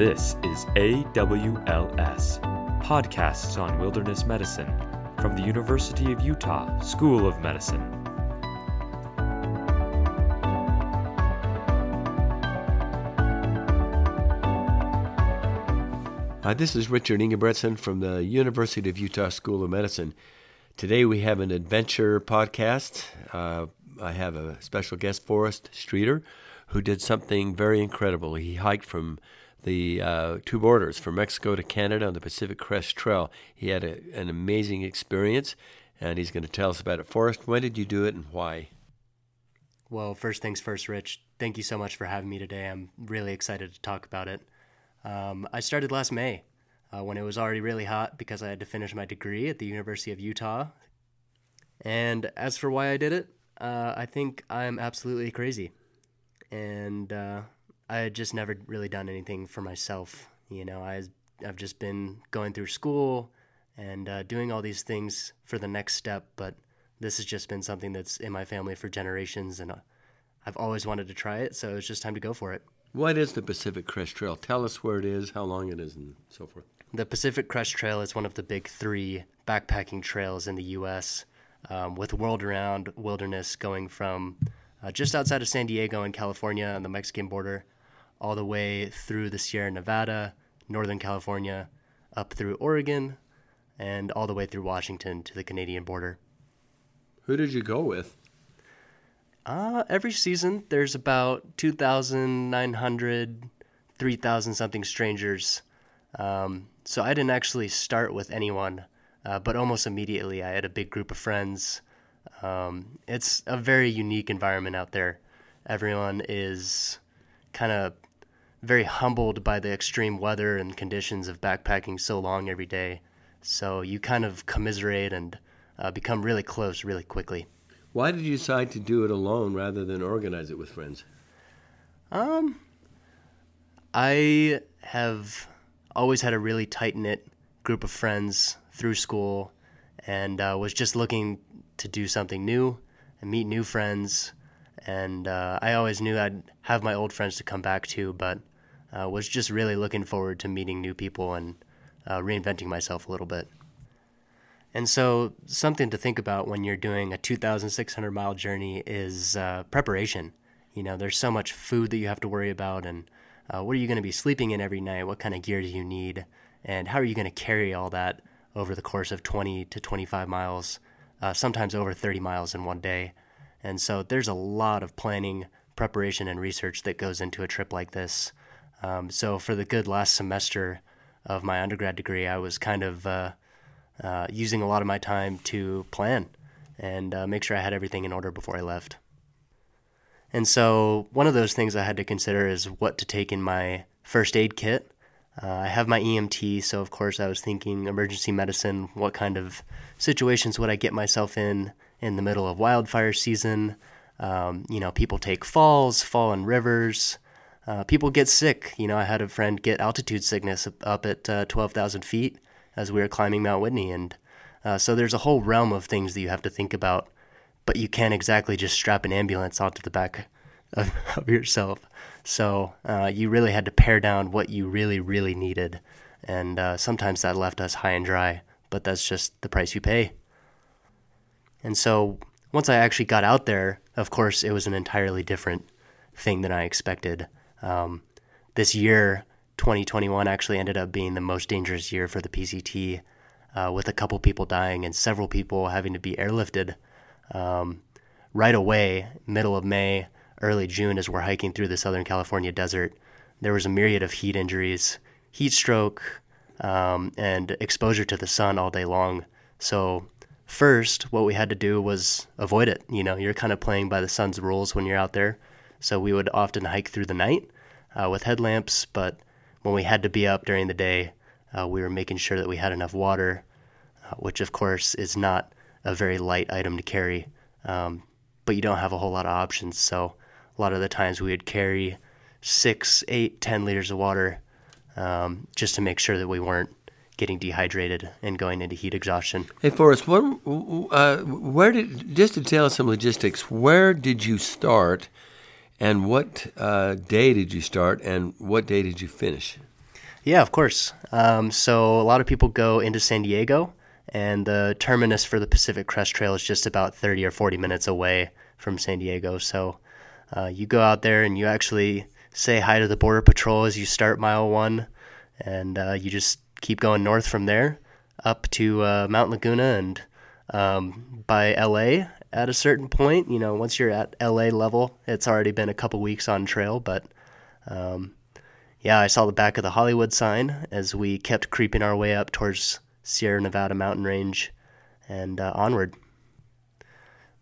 This is AWLS, Podcasts on Wilderness Medicine, from the University of Utah School of Medicine. Hi, this is Richard Ingebretsen from the University of Utah School of Medicine. Today we have an adventure podcast. Uh, I have a special guest, Forrest Streeter, who did something very incredible. He hiked from the uh, two borders, from Mexico to Canada on the Pacific Crest Trail. He had a, an amazing experience, and he's going to tell us about it. Forrest, when did you do it and why? Well, first things first, Rich. Thank you so much for having me today. I'm really excited to talk about it. Um, I started last May uh, when it was already really hot because I had to finish my degree at the University of Utah. And as for why I did it, uh, I think I'm absolutely crazy. And uh, I had just never really done anything for myself. You know, I, I've just been going through school and uh, doing all these things for the next step, but this has just been something that's in my family for generations, and uh, I've always wanted to try it, so it's just time to go for it. What is the Pacific Crest Trail? Tell us where it is, how long it is, and so forth. The Pacific Crest Trail is one of the big three backpacking trails in the U.S., um, with world around wilderness going from uh, just outside of San Diego in California on the Mexican border all the way through the Sierra Nevada, Northern California, up through Oregon, and all the way through Washington to the Canadian border. Who did you go with? Uh, every season, there's about 2,900, 3,000 something strangers. Um, so I didn't actually start with anyone, uh, but almost immediately I had a big group of friends. Um, it's a very unique environment out there. Everyone is kind of very humbled by the extreme weather and conditions of backpacking so long every day. So you kind of commiserate and uh, become really close really quickly. Why did you decide to do it alone rather than organize it with friends? Um, I have always had a really tight knit group of friends through school, and uh, was just looking to do something new and meet new friends. And uh, I always knew I'd have my old friends to come back to, but uh, was just really looking forward to meeting new people and uh, reinventing myself a little bit. And so, something to think about when you're doing a 2,600 mile journey is uh, preparation. You know, there's so much food that you have to worry about, and uh, what are you going to be sleeping in every night? What kind of gear do you need? And how are you going to carry all that over the course of 20 to 25 miles, uh, sometimes over 30 miles in one day? And so, there's a lot of planning, preparation, and research that goes into a trip like this. Um, so, for the good last semester of my undergrad degree, I was kind of uh, uh, using a lot of my time to plan and uh, make sure I had everything in order before I left. And so, one of those things I had to consider is what to take in my first aid kit. Uh, I have my EMT, so of course I was thinking emergency medicine. What kind of situations would I get myself in in the middle of wildfire season? Um, you know, people take falls, fall in rivers. Uh, people get sick. You know, I had a friend get altitude sickness up at uh, 12,000 feet as we were climbing Mount Whitney. And uh, so there's a whole realm of things that you have to think about, but you can't exactly just strap an ambulance onto the back of, of yourself. So uh, you really had to pare down what you really, really needed. And uh, sometimes that left us high and dry, but that's just the price you pay. And so once I actually got out there, of course, it was an entirely different thing than I expected. Um, this year, 2021 actually ended up being the most dangerous year for the PCT, uh, with a couple people dying and several people having to be airlifted. Um, right away, middle of May, early June, as we're hiking through the Southern California desert, there was a myriad of heat injuries, heat stroke, um, and exposure to the sun all day long. So, first, what we had to do was avoid it. You know, you're kind of playing by the sun's rules when you're out there. So, we would often hike through the night uh, with headlamps, but when we had to be up during the day, uh, we were making sure that we had enough water, uh, which of course is not a very light item to carry. Um, but you don't have a whole lot of options. So a lot of the times we would carry six, eight, ten liters of water um, just to make sure that we weren't getting dehydrated and going into heat exhaustion. Hey, Forrest, what, uh, where did just to tell us some logistics? Where did you start, and what uh, day did you start, and what day did you finish? Yeah, of course. Um, so a lot of people go into San Diego, and the terminus for the Pacific Crest Trail is just about 30 or 40 minutes away from San Diego. So uh, you go out there and you actually say hi to the Border Patrol as you start mile one, and uh, you just keep going north from there up to uh, Mount Laguna and um, by LA at a certain point. You know, once you're at LA level, it's already been a couple weeks on trail, but um, yeah, I saw the back of the Hollywood sign as we kept creeping our way up towards Sierra Nevada mountain range and uh, onward.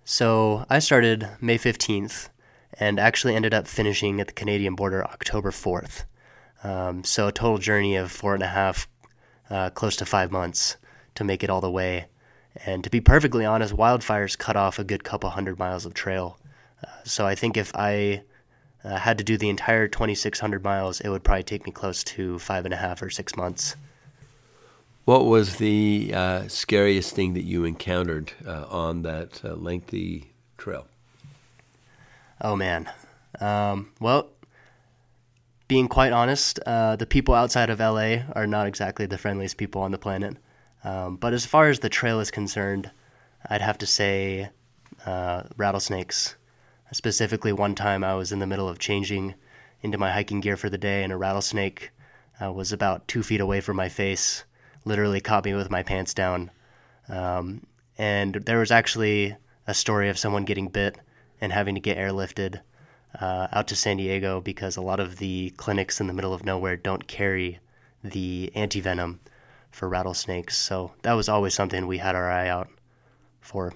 So I started May 15th and actually ended up finishing at the Canadian border October 4th. Um, so a total journey of four and a half, uh, close to five months to make it all the way. And to be perfectly honest, wildfires cut off a good couple hundred miles of trail. Uh, so I think if I uh, had to do the entire 2,600 miles, it would probably take me close to five and a half or six months. What was the uh, scariest thing that you encountered uh, on that uh, lengthy trail? Oh man. Um, well, being quite honest, uh, the people outside of LA are not exactly the friendliest people on the planet. Um, but as far as the trail is concerned, I'd have to say uh, rattlesnakes. Specifically, one time I was in the middle of changing into my hiking gear for the day, and a rattlesnake uh, was about two feet away from my face, literally caught me with my pants down. Um, and there was actually a story of someone getting bit and having to get airlifted uh, out to San Diego because a lot of the clinics in the middle of nowhere don't carry the antivenom for rattlesnakes. So that was always something we had our eye out for.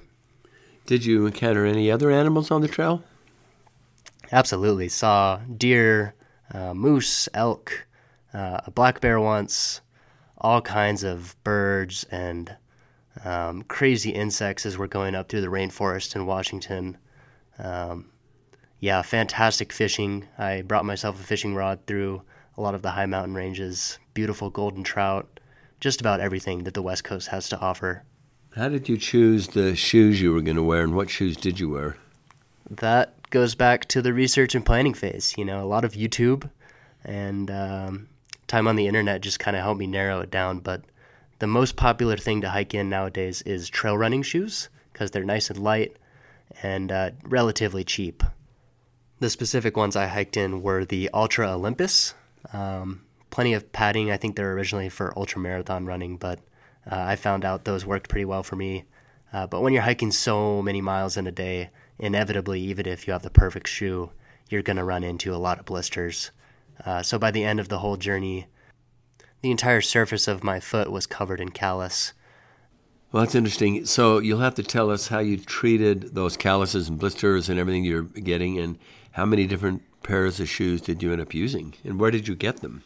Did you encounter any other animals on the trail? Absolutely. Saw deer, uh, moose, elk, uh, a black bear once, all kinds of birds and um, crazy insects as we're going up through the rainforest in Washington. Um, yeah, fantastic fishing. I brought myself a fishing rod through a lot of the high mountain ranges. Beautiful golden trout, just about everything that the West Coast has to offer. How did you choose the shoes you were going to wear, and what shoes did you wear? That goes back to the research and planning phase. You know, a lot of YouTube and um, time on the internet just kind of helped me narrow it down. But the most popular thing to hike in nowadays is trail running shoes because they're nice and light and uh, relatively cheap. The specific ones I hiked in were the Altra Olympus. Um, plenty of padding. I think they're originally for ultra marathon running, but uh, I found out those worked pretty well for me. Uh, but when you're hiking so many miles in a day, inevitably, even if you have the perfect shoe, you're going to run into a lot of blisters. Uh, so by the end of the whole journey, the entire surface of my foot was covered in callus. Well, that's interesting. So you'll have to tell us how you treated those calluses and blisters and everything you're getting, and how many different pairs of shoes did you end up using, and where did you get them?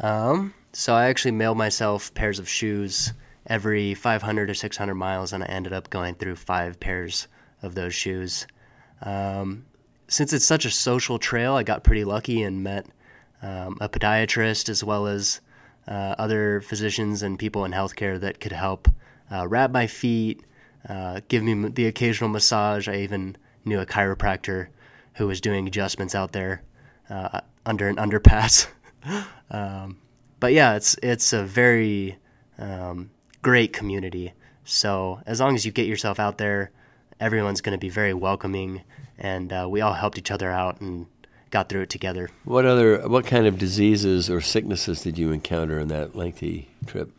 Um, so I actually mailed myself pairs of shoes every 500 or 600 miles, and I ended up going through five pairs of those shoes. Um, since it's such a social trail, I got pretty lucky and met um, a podiatrist as well as uh, other physicians and people in healthcare that could help uh, wrap my feet, uh, give me the occasional massage. I even knew a chiropractor who was doing adjustments out there uh, under an underpass. um, but yeah, it's it's a very um, great community. So as long as you get yourself out there, everyone's going to be very welcoming, and uh, we all helped each other out and got through it together. What other what kind of diseases or sicknesses did you encounter in that lengthy trip?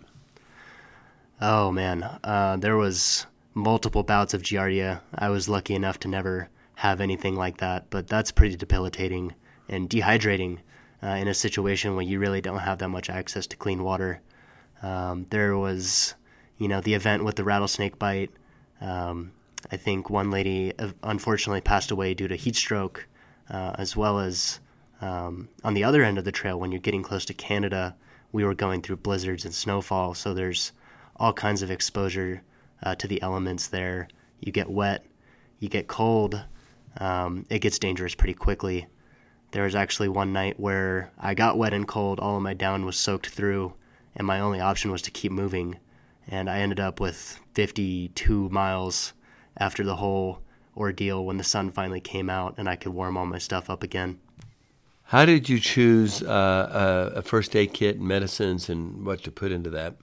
Oh man, uh, there was multiple bouts of giardia. I was lucky enough to never have anything like that, but that's pretty debilitating and dehydrating uh, in a situation where you really don't have that much access to clean water. Um, there was, you know, the event with the rattlesnake bite. Um, I think one lady uh, unfortunately passed away due to heat stroke, uh, as well as um, on the other end of the trail, when you're getting close to Canada, we were going through blizzards and snowfall. So there's all kinds of exposure uh, to the elements there. You get wet, you get cold, um, it gets dangerous pretty quickly. There was actually one night where I got wet and cold, all of my down was soaked through, and my only option was to keep moving. And I ended up with 52 miles after the whole ordeal when the sun finally came out and I could warm all my stuff up again. How did you choose uh, a first aid kit and medicines and what to put into that?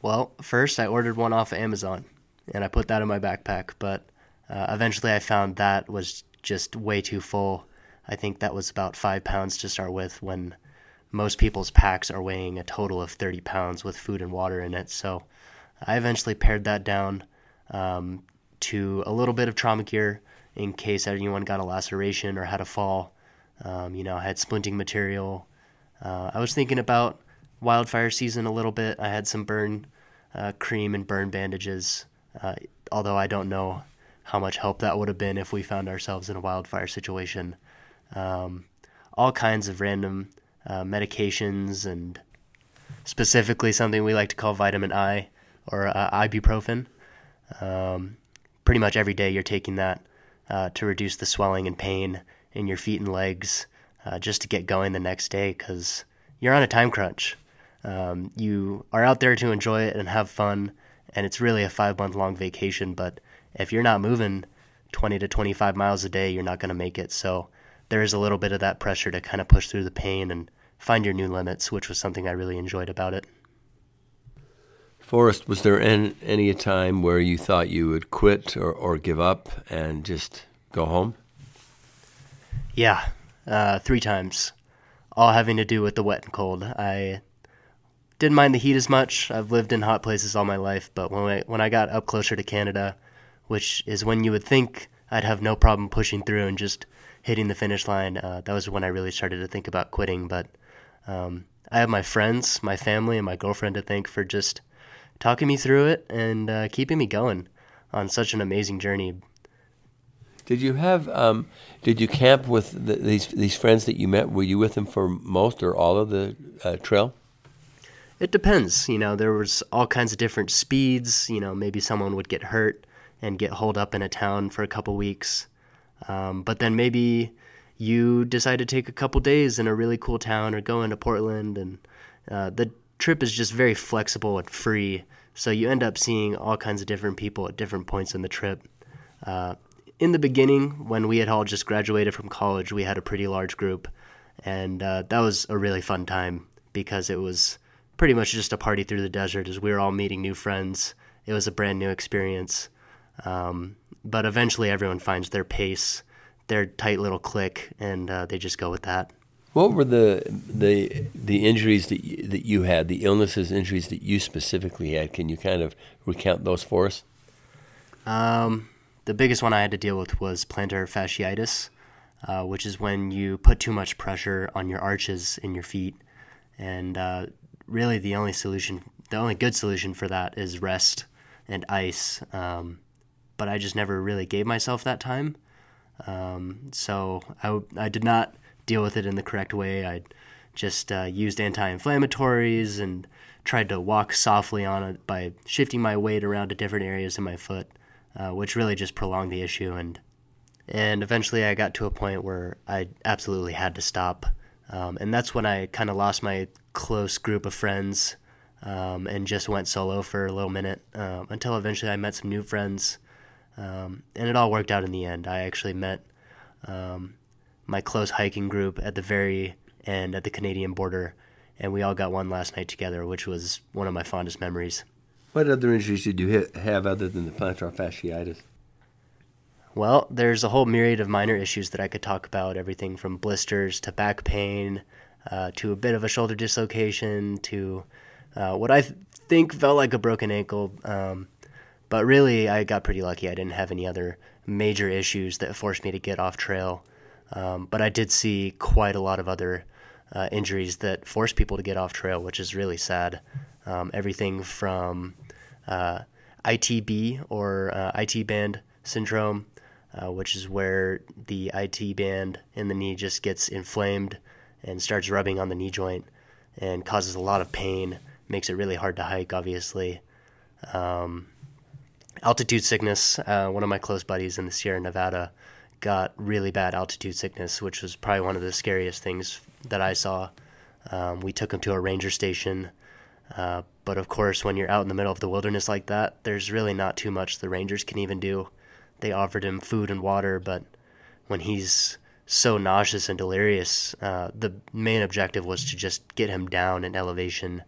Well, first I ordered one off of Amazon and I put that in my backpack, but uh, eventually I found that was just way too full. I think that was about five pounds to start with when most people's packs are weighing a total of 30 pounds with food and water in it. So I eventually pared that down um, to a little bit of trauma gear in case anyone got a laceration or had a fall. Um, you know, I had splinting material. Uh, I was thinking about wildfire season a little bit. I had some burn uh, cream and burn bandages, uh, although I don't know how much help that would have been if we found ourselves in a wildfire situation. Um, all kinds of random uh, medications and specifically something we like to call vitamin I or uh, ibuprofen. Um, pretty much every day you're taking that uh, to reduce the swelling and pain in your feet and legs uh, just to get going the next day because you're on a time crunch. Um, you are out there to enjoy it and have fun, and it's really a five month long vacation. But if you're not moving 20 to 25 miles a day, you're not going to make it. So there is a little bit of that pressure to kind of push through the pain and find your new limits, which was something I really enjoyed about it. Forrest, was there any, any time where you thought you would quit or, or give up and just go home? Yeah, uh, three times, all having to do with the wet and cold. I didn't mind the heat as much. I've lived in hot places all my life, but when I when I got up closer to Canada, which is when you would think I'd have no problem pushing through and just hitting the finish line, uh, that was when I really started to think about quitting. But um, I have my friends, my family, and my girlfriend to thank for just talking me through it and uh, keeping me going on such an amazing journey. Did you have? Um, did you camp with the, these these friends that you met? Were you with them for most or all of the uh, trail? It depends. You know, there was all kinds of different speeds. You know, maybe someone would get hurt and get holed up in a town for a couple weeks. Um, but then maybe you decide to take a couple days in a really cool town or go into Portland. And uh, the trip is just very flexible and free. So you end up seeing all kinds of different people at different points in the trip. Uh, in the beginning, when we had all just graduated from college, we had a pretty large group. And uh, that was a really fun time because it was pretty much just a party through the desert as we were all meeting new friends. It was a brand new experience. Um, but eventually, everyone finds their pace, their tight little click, and uh, they just go with that. What were the the the injuries that you, that you had, the illnesses, injuries that you specifically had? Can you kind of recount those for us? Um, the biggest one I had to deal with was plantar fasciitis, uh, which is when you put too much pressure on your arches in your feet, and uh, really the only solution, the only good solution for that is rest and ice. Um, but I just never really gave myself that time. Um, so I, I did not deal with it in the correct way. I just uh, used anti-inflammatories and tried to walk softly on it by shifting my weight around to different areas in my foot, uh, which really just prolonged the issue. And and eventually, I got to a point where I absolutely had to stop. Um, and that's when I kind of lost my close group of friends um, and just went solo for a little minute um, until eventually I met some new friends. Um, and it all worked out in the end. I actually met um, my close hiking group at the very end at the Canadian border, and we all got one last night together, which was one of my fondest memories. What other injuries did you have other than the plantar fasciitis? Well, there's a whole myriad of minor issues that I could talk about everything from blisters to back pain uh, to a bit of a shoulder dislocation to uh, what I th- think felt like a broken ankle. Um, but really, I got pretty lucky. I didn't have any other major issues that forced me to get off trail. Um, but I did see quite a lot of other uh, injuries that forced people to get off trail, which is really sad. Um, everything from uh, ITB or uh, IT band syndrome uh, which is where the IT band in the knee just gets inflamed and starts rubbing on the knee joint and causes a lot of pain, makes it really hard to hike, obviously. Um, altitude sickness, uh, one of my close buddies in the Sierra Nevada got really bad altitude sickness, which was probably one of the scariest things that I saw. Um, we took him to a ranger station. Uh, but of course, when you're out in the middle of the wilderness like that, there's really not too much the rangers can even do they offered him food and water, but when he's so nauseous and delirious. Uh, the main objective was to just get him down in elevation.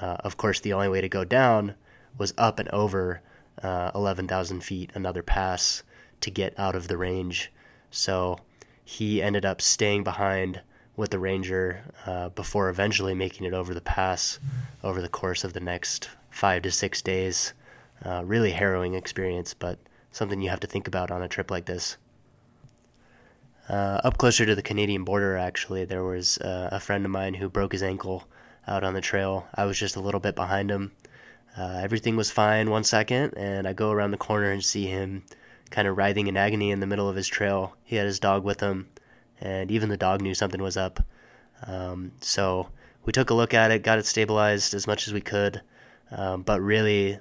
Uh, of course, the only way to go down was up and over uh, 11,000 feet, another pass to get out of the range. So he ended up staying behind with the ranger uh, before eventually making it over the pass over the course of the next five to six days. Uh, really harrowing experience, but something you have to think about on a trip like this. Uh, up closer to the Canadian border, actually, there was uh, a friend of mine who broke his ankle out on the trail. I was just a little bit behind him. Uh, everything was fine one second, and I go around the corner and see him kind of writhing in agony in the middle of his trail. He had his dog with him, and even the dog knew something was up. Um, so we took a look at it, got it stabilized as much as we could, um, but really,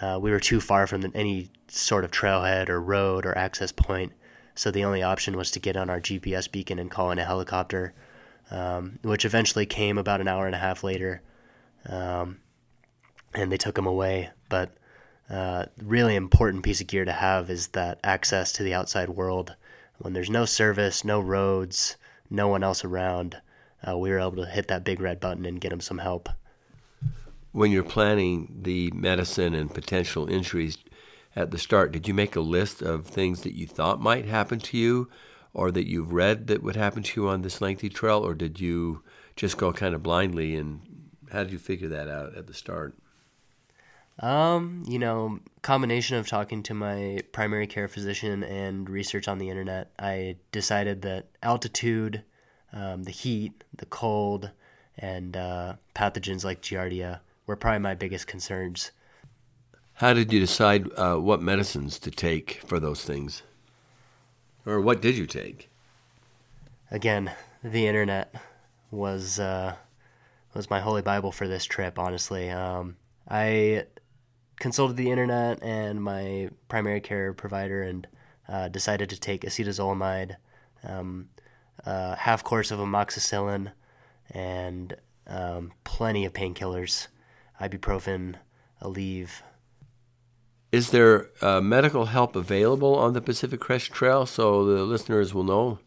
uh, we were too far from any sort of trailhead or road or access point. So the only option was to get on our GPS beacon and call in a helicopter, um, which eventually came about an hour and a half later. Um, and they took him away. But uh, really important piece of gear to have is that access to the outside world. When there's no service, no roads, no one else around, uh, we were able to hit that big red button and get him some help. When you're planning the medicine and potential injuries at the start, did you make a list of things that you thought might happen to you or that you've read that would happen to you on this lengthy trail, or did you just go kind of blindly and how did you figure that out at the start? Um, you know, combination of talking to my primary care physician and research on the internet, I decided that altitude, um, the heat, the cold, and uh, pathogens like Giardia were probably my biggest concerns. How did you decide uh, what medicines to take for those things? Or what did you take? Again, the internet was uh, was my holy bible for this trip. Honestly, um, I consulted the internet and my primary care provider and uh, decided to take acetazolamide, um, a half course of amoxicillin, and um, plenty of painkillers, ibuprofen, Aleve. Is there uh, medical help available on the Pacific Crest Trail so the listeners will know?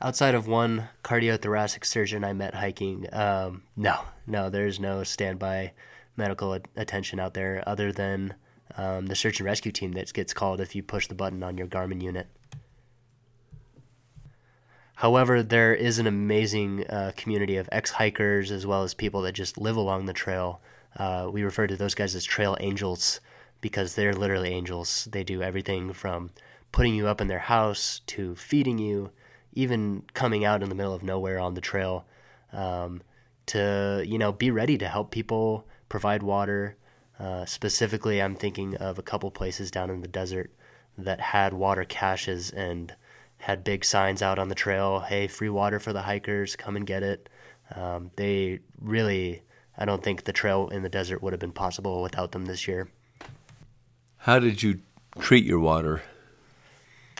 Outside of one cardiothoracic surgeon I met hiking, um, no, no, there's no standby medical attention out there other than um, the search and rescue team that gets called if you push the button on your Garmin unit. However, there is an amazing uh, community of ex hikers as well as people that just live along the trail. Uh, we refer to those guys as trail angels because they're literally angels. They do everything from putting you up in their house to feeding you, even coming out in the middle of nowhere on the trail um, to you know be ready to help people provide water. Uh, specifically, I'm thinking of a couple places down in the desert that had water caches and had big signs out on the trail hey, free water for the hikers, come and get it. Um, they really, I don't think the trail in the desert would have been possible without them this year. How did you treat your water?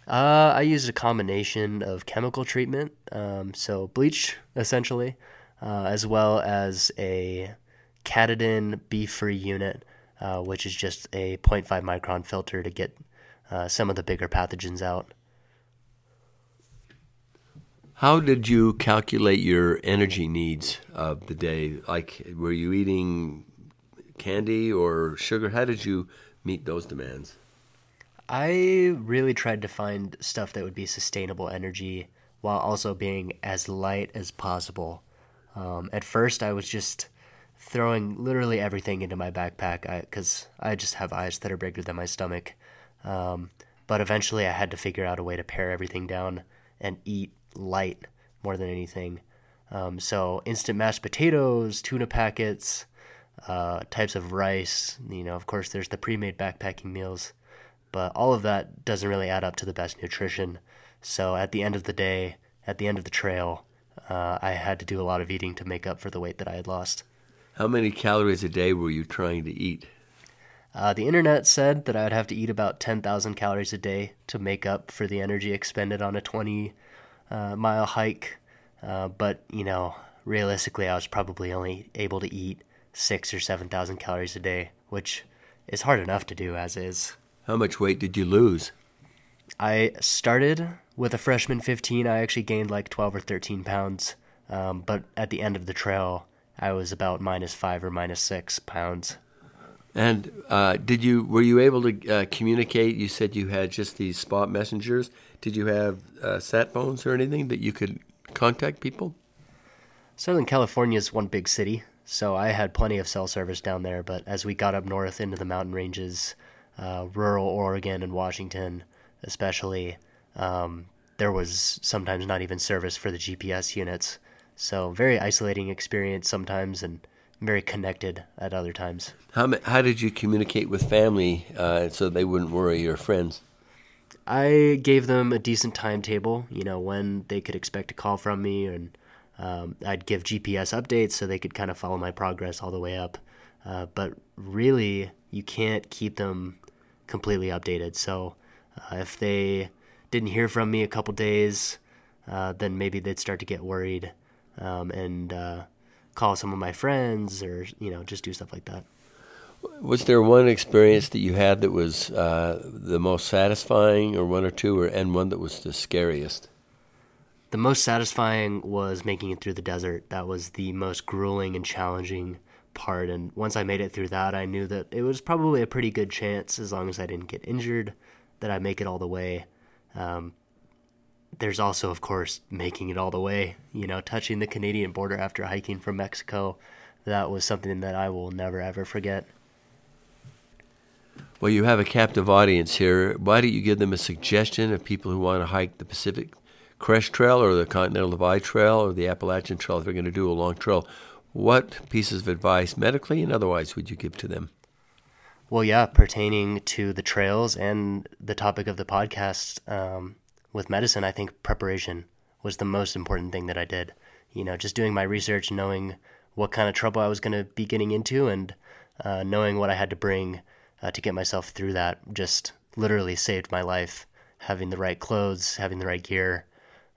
Uh, I used a combination of chemical treatment, um, so bleach essentially, uh, as well as a Katadyn BeFree unit, uh, which is just a 0.5 micron filter to get uh, some of the bigger pathogens out. How did you calculate your energy needs of the day? Like, were you eating candy or sugar? How did you meet those demands? I really tried to find stuff that would be sustainable energy while also being as light as possible. Um, at first, I was just throwing literally everything into my backpack because I, I, just have eyes that are bigger than my stomach. Um, but eventually, I had to figure out a way to pare everything down and eat light more than anything. Um, so, instant mashed potatoes, tuna packets, uh, types of rice. You know, of course, there's the pre made backpacking meals, but all of that doesn't really add up to the best nutrition. So, at the end of the day, at the end of the trail, uh, I had to do a lot of eating to make up for the weight that I had lost. How many calories a day were you trying to eat? Uh, the internet said that I would have to eat about 10,000 calories a day to make up for the energy expended on a 20 uh, mile hike. Uh, but, you know, realistically, I was probably only able to eat six or 7,000 calories a day, which is hard enough to do as is. How much weight did you lose? I started with a freshman 15. I actually gained like 12 or 13 pounds. Um, but at the end of the trail, I was about minus five or minus six pounds. And uh, did you were you able to uh, communicate? You said you had just these spot messengers. Did you have uh, sat phones or anything that you could contact people? Southern California is one big city, so I had plenty of cell service down there. But as we got up north into the mountain ranges, uh, rural Oregon and Washington, especially, um, there was sometimes not even service for the GPS units. So very isolating experience sometimes, and very connected at other times. How how did you communicate with family uh, so they wouldn't worry your friends? I gave them a decent timetable, you know, when they could expect a call from me, and um, I'd give GPS updates so they could kind of follow my progress all the way up. Uh, but really, you can't keep them completely updated. So uh, if they didn't hear from me a couple days, uh, then maybe they'd start to get worried um, and uh, call some of my friends or you know just do stuff like that. Was there one experience that you had that was uh, the most satisfying, or one or two, or and one that was the scariest? The most satisfying was making it through the desert. That was the most grueling and challenging part. And once I made it through that, I knew that it was probably a pretty good chance, as long as I didn't get injured, that I'd make it all the way. Um, there's also, of course, making it all the way, you know, touching the Canadian border after hiking from Mexico. That was something that I will never ever forget. Well, you have a captive audience here. Why don't you give them a suggestion of people who want to hike the Pacific Crest Trail or the Continental Divide Trail or the Appalachian Trail if they're going to do a long trail? What pieces of advice, medically and otherwise, would you give to them? Well, yeah, pertaining to the trails and the topic of the podcast, um, with medicine, I think preparation was the most important thing that I did. You know, just doing my research, knowing what kind of trouble I was going to be getting into, and uh, knowing what I had to bring uh, to get myself through that just literally saved my life. Having the right clothes, having the right gear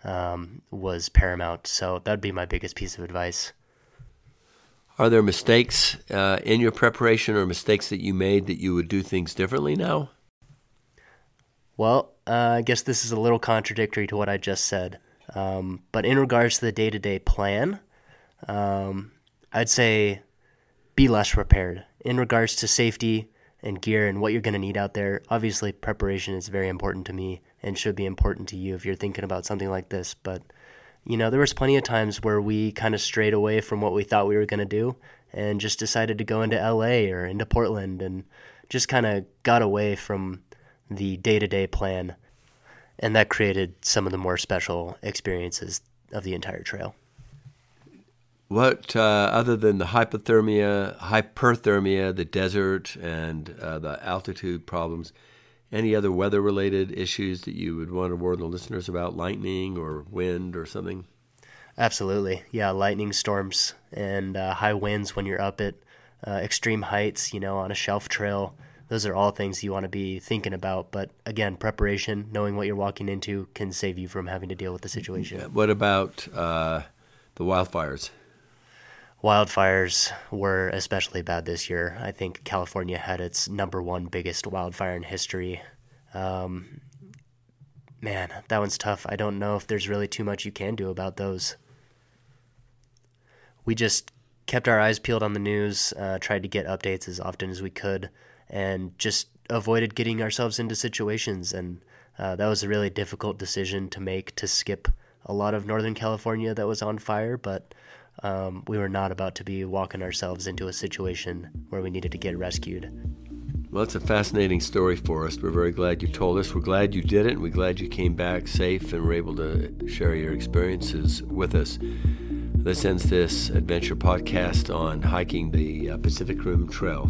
um, was paramount. So that'd be my biggest piece of advice. Are there mistakes uh, in your preparation or mistakes that you made that you would do things differently now? Well, uh, I guess this is a little contradictory to what I just said. Um, but in regards to the day to day plan, um, I'd say be less prepared. In regards to safety and gear and what you're going to need out there, obviously preparation is very important to me and should be important to you if you're thinking about something like this. But, you know, there was plenty of times where we kind of strayed away from what we thought we were going to do and just decided to go into LA or into Portland and just kind of got away from the day to day plan. And that created some of the more special experiences of the entire trail. What, uh, other than the hypothermia, hyperthermia, the desert, and uh, the altitude problems, any other weather related issues that you would want to warn the listeners about, lightning or wind or something? Absolutely. Yeah, lightning storms and uh, high winds when you're up at uh, extreme heights, you know, on a shelf trail those are all things you want to be thinking about. But again, preparation, knowing what you're walking into, can save you from having to deal with the situation. What about uh, the wildfires? Wildfires were especially bad this year. I think California had its number one biggest wildfire in history. Um, man, that one's tough. I don't know if there's really too much you can do about those. We just kept our eyes peeled on the news, uh, tried to get updates as often as we could and just avoided getting ourselves into situations. And uh, that was a really difficult decision to make to skip a lot of Northern California that was on fire, but um, we were not about to be walking ourselves into a situation where we needed to get rescued. Well, it's a fascinating story for us. We're very glad you told us. We're glad you did it, and we're glad you came back safe and were able to share your experiences with us. This ends this adventure podcast on hiking the uh, Pacific Rim Trail.